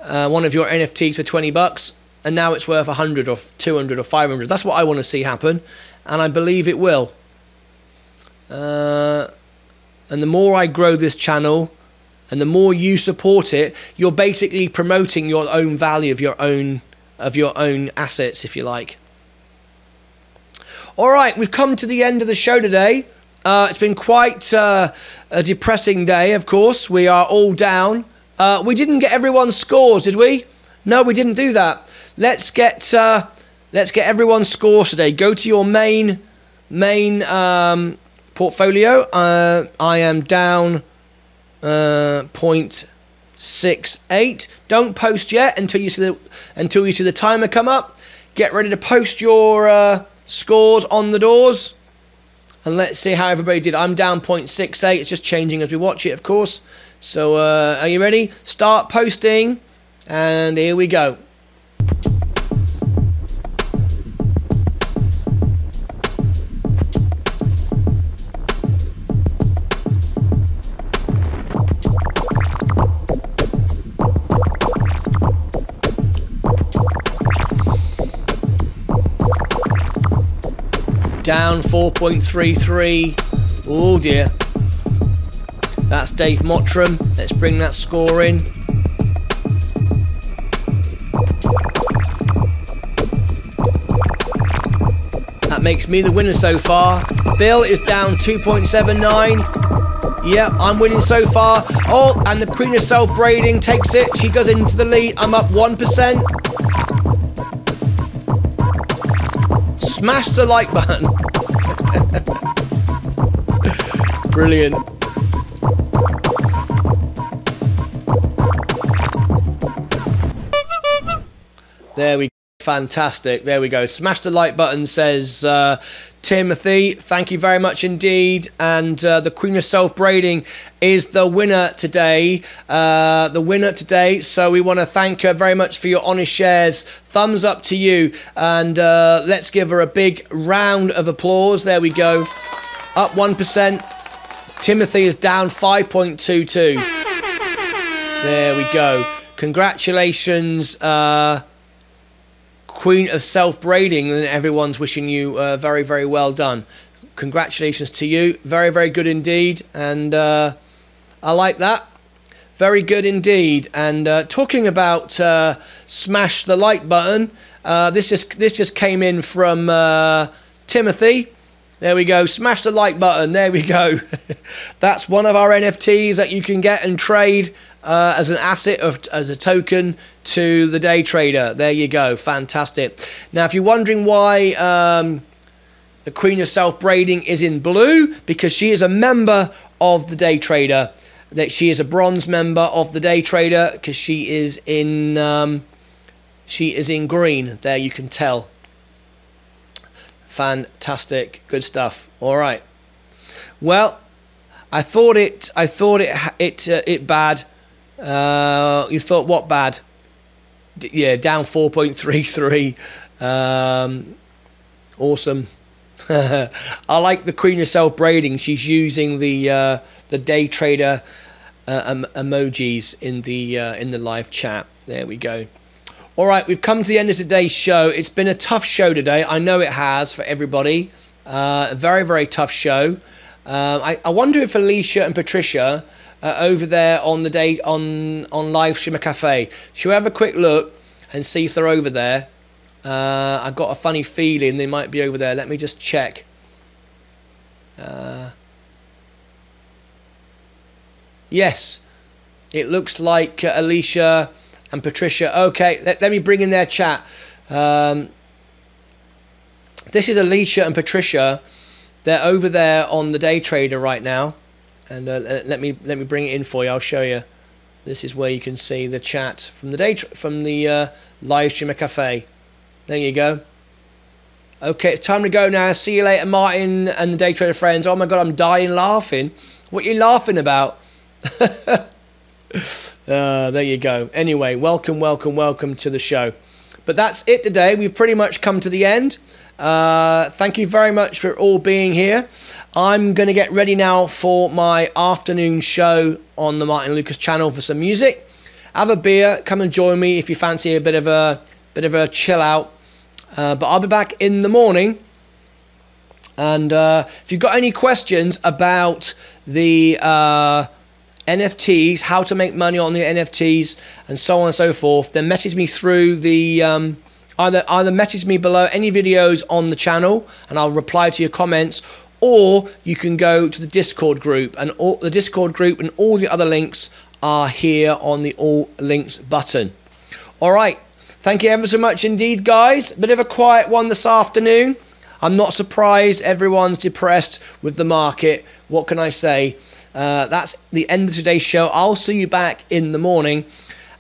uh, one of your NFTs for twenty bucks and now it's worth 100 or 200 or 500. That's what I want to see happen, and I believe it will. Uh, and the more I grow this channel, and the more you support it, you're basically promoting your own value of your own of your own assets, if you like. All right, we've come to the end of the show today. Uh, it's been quite uh, a depressing day, of course. We are all down. Uh, we didn't get everyone's scores, did we? No, we didn't do that. Let's get uh, let's get everyone's scores today. Go to your main main um, portfolio. Uh, I am down uh, point six eight. Don't post yet until you see the until you see the timer come up. Get ready to post your scores on the doors. And let's see how everybody did. I'm down 0.68. It's just changing as we watch it, of course. So, uh, are you ready? Start posting. And here we go. Down 4.33. Oh dear. That's Dave Mottram. Let's bring that score in. That makes me the winner so far. Bill is down 2.79. Yeah, I'm winning so far. Oh, and the Queen of Self Braiding takes it. She goes into the lead. I'm up 1%. Smash the like button. Brilliant. There we go. Fantastic. There we go. Smash the like button, says uh, Timothy. Thank you very much indeed. And uh, the Queen of Self Braiding is the winner today. Uh, the winner today. So we want to thank her very much for your honest shares. Thumbs up to you. And uh, let's give her a big round of applause. There we go. Up 1%. Timothy is down 5.22. There we go. Congratulations. Queen of Self Braiding, and everyone's wishing you uh, very, very well done. Congratulations to you. Very, very good indeed. And uh, I like that. Very good indeed. And uh, talking about uh, smash the like button, uh, this just this just came in from uh, Timothy. There we go. Smash the like button. There we go. (laughs) That's one of our NFTs that you can get and trade uh, as an asset of as a token to the day trader. There you go, fantastic. Now, if you're wondering why um, the Queen of Self Braiding is in blue, because she is a member of the day trader. That she is a bronze member of the day trader because she is in um, she is in green. There you can tell. Fantastic, good stuff. All right. Well, I thought it. I thought it. It. Uh, it bad. Uh, you thought what bad? D- yeah, down four point three three. Um, awesome. (laughs) I like the Queen of Self braiding. She's using the uh, the day trader uh, em- emojis in the uh, in the live chat. There we go. All right, we've come to the end of today's show. It's been a tough show today. I know it has for everybody. Uh, a very very tough show. Um, I, I wonder if Alicia and Patricia uh, over there on the day on on live Streamer Cafe. Should we have a quick look and see if they're over there? Uh, I've got a funny feeling they might be over there. Let me just check. Uh, yes, it looks like uh, Alicia and Patricia. Okay, let, let me bring in their chat. Um, this is Alicia and Patricia they're over there on the day trader right now, and uh, let me let me bring it in for you. I'll show you. This is where you can see the chat from the day from the uh, live stream cafe. There you go. Okay, it's time to go now. See you later, Martyn and the day trader friends. Oh my god, I'm dying laughing. What are you laughing about? (laughs) uh, there you go. Anyway, welcome, welcome, welcome to the show. But that's it today. We've pretty much come to the end. Uh, thank you very much for all being here. I'm going to get ready now for my afternoon show on the Martyn Lucas channel for some music. Have a beer, come and join me if you fancy a bit of a bit of a chill out. Uh, but I'll be back in the morning. And uh, if you've got any questions about the uh, NFTs, how to make money on the NFTs, and so on and so forth, then message me through the um, either either message me below any videos on the channel and I'll reply to your comments or you can go to the Discord group and all the Discord group and all the other links are here on the all links button. All right. Thank you ever so much indeed guys. Bit of a quiet one this afternoon. I'm not surprised everyone's depressed with the market. What can I say? Uh, that's the end of today's show. I'll see you back in the morning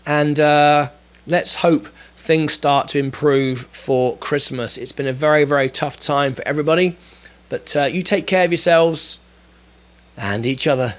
and uh, let's hope things start to improve for Christmas. It's been a very, very tough time for everybody, but uh, you take care of yourselves and each other.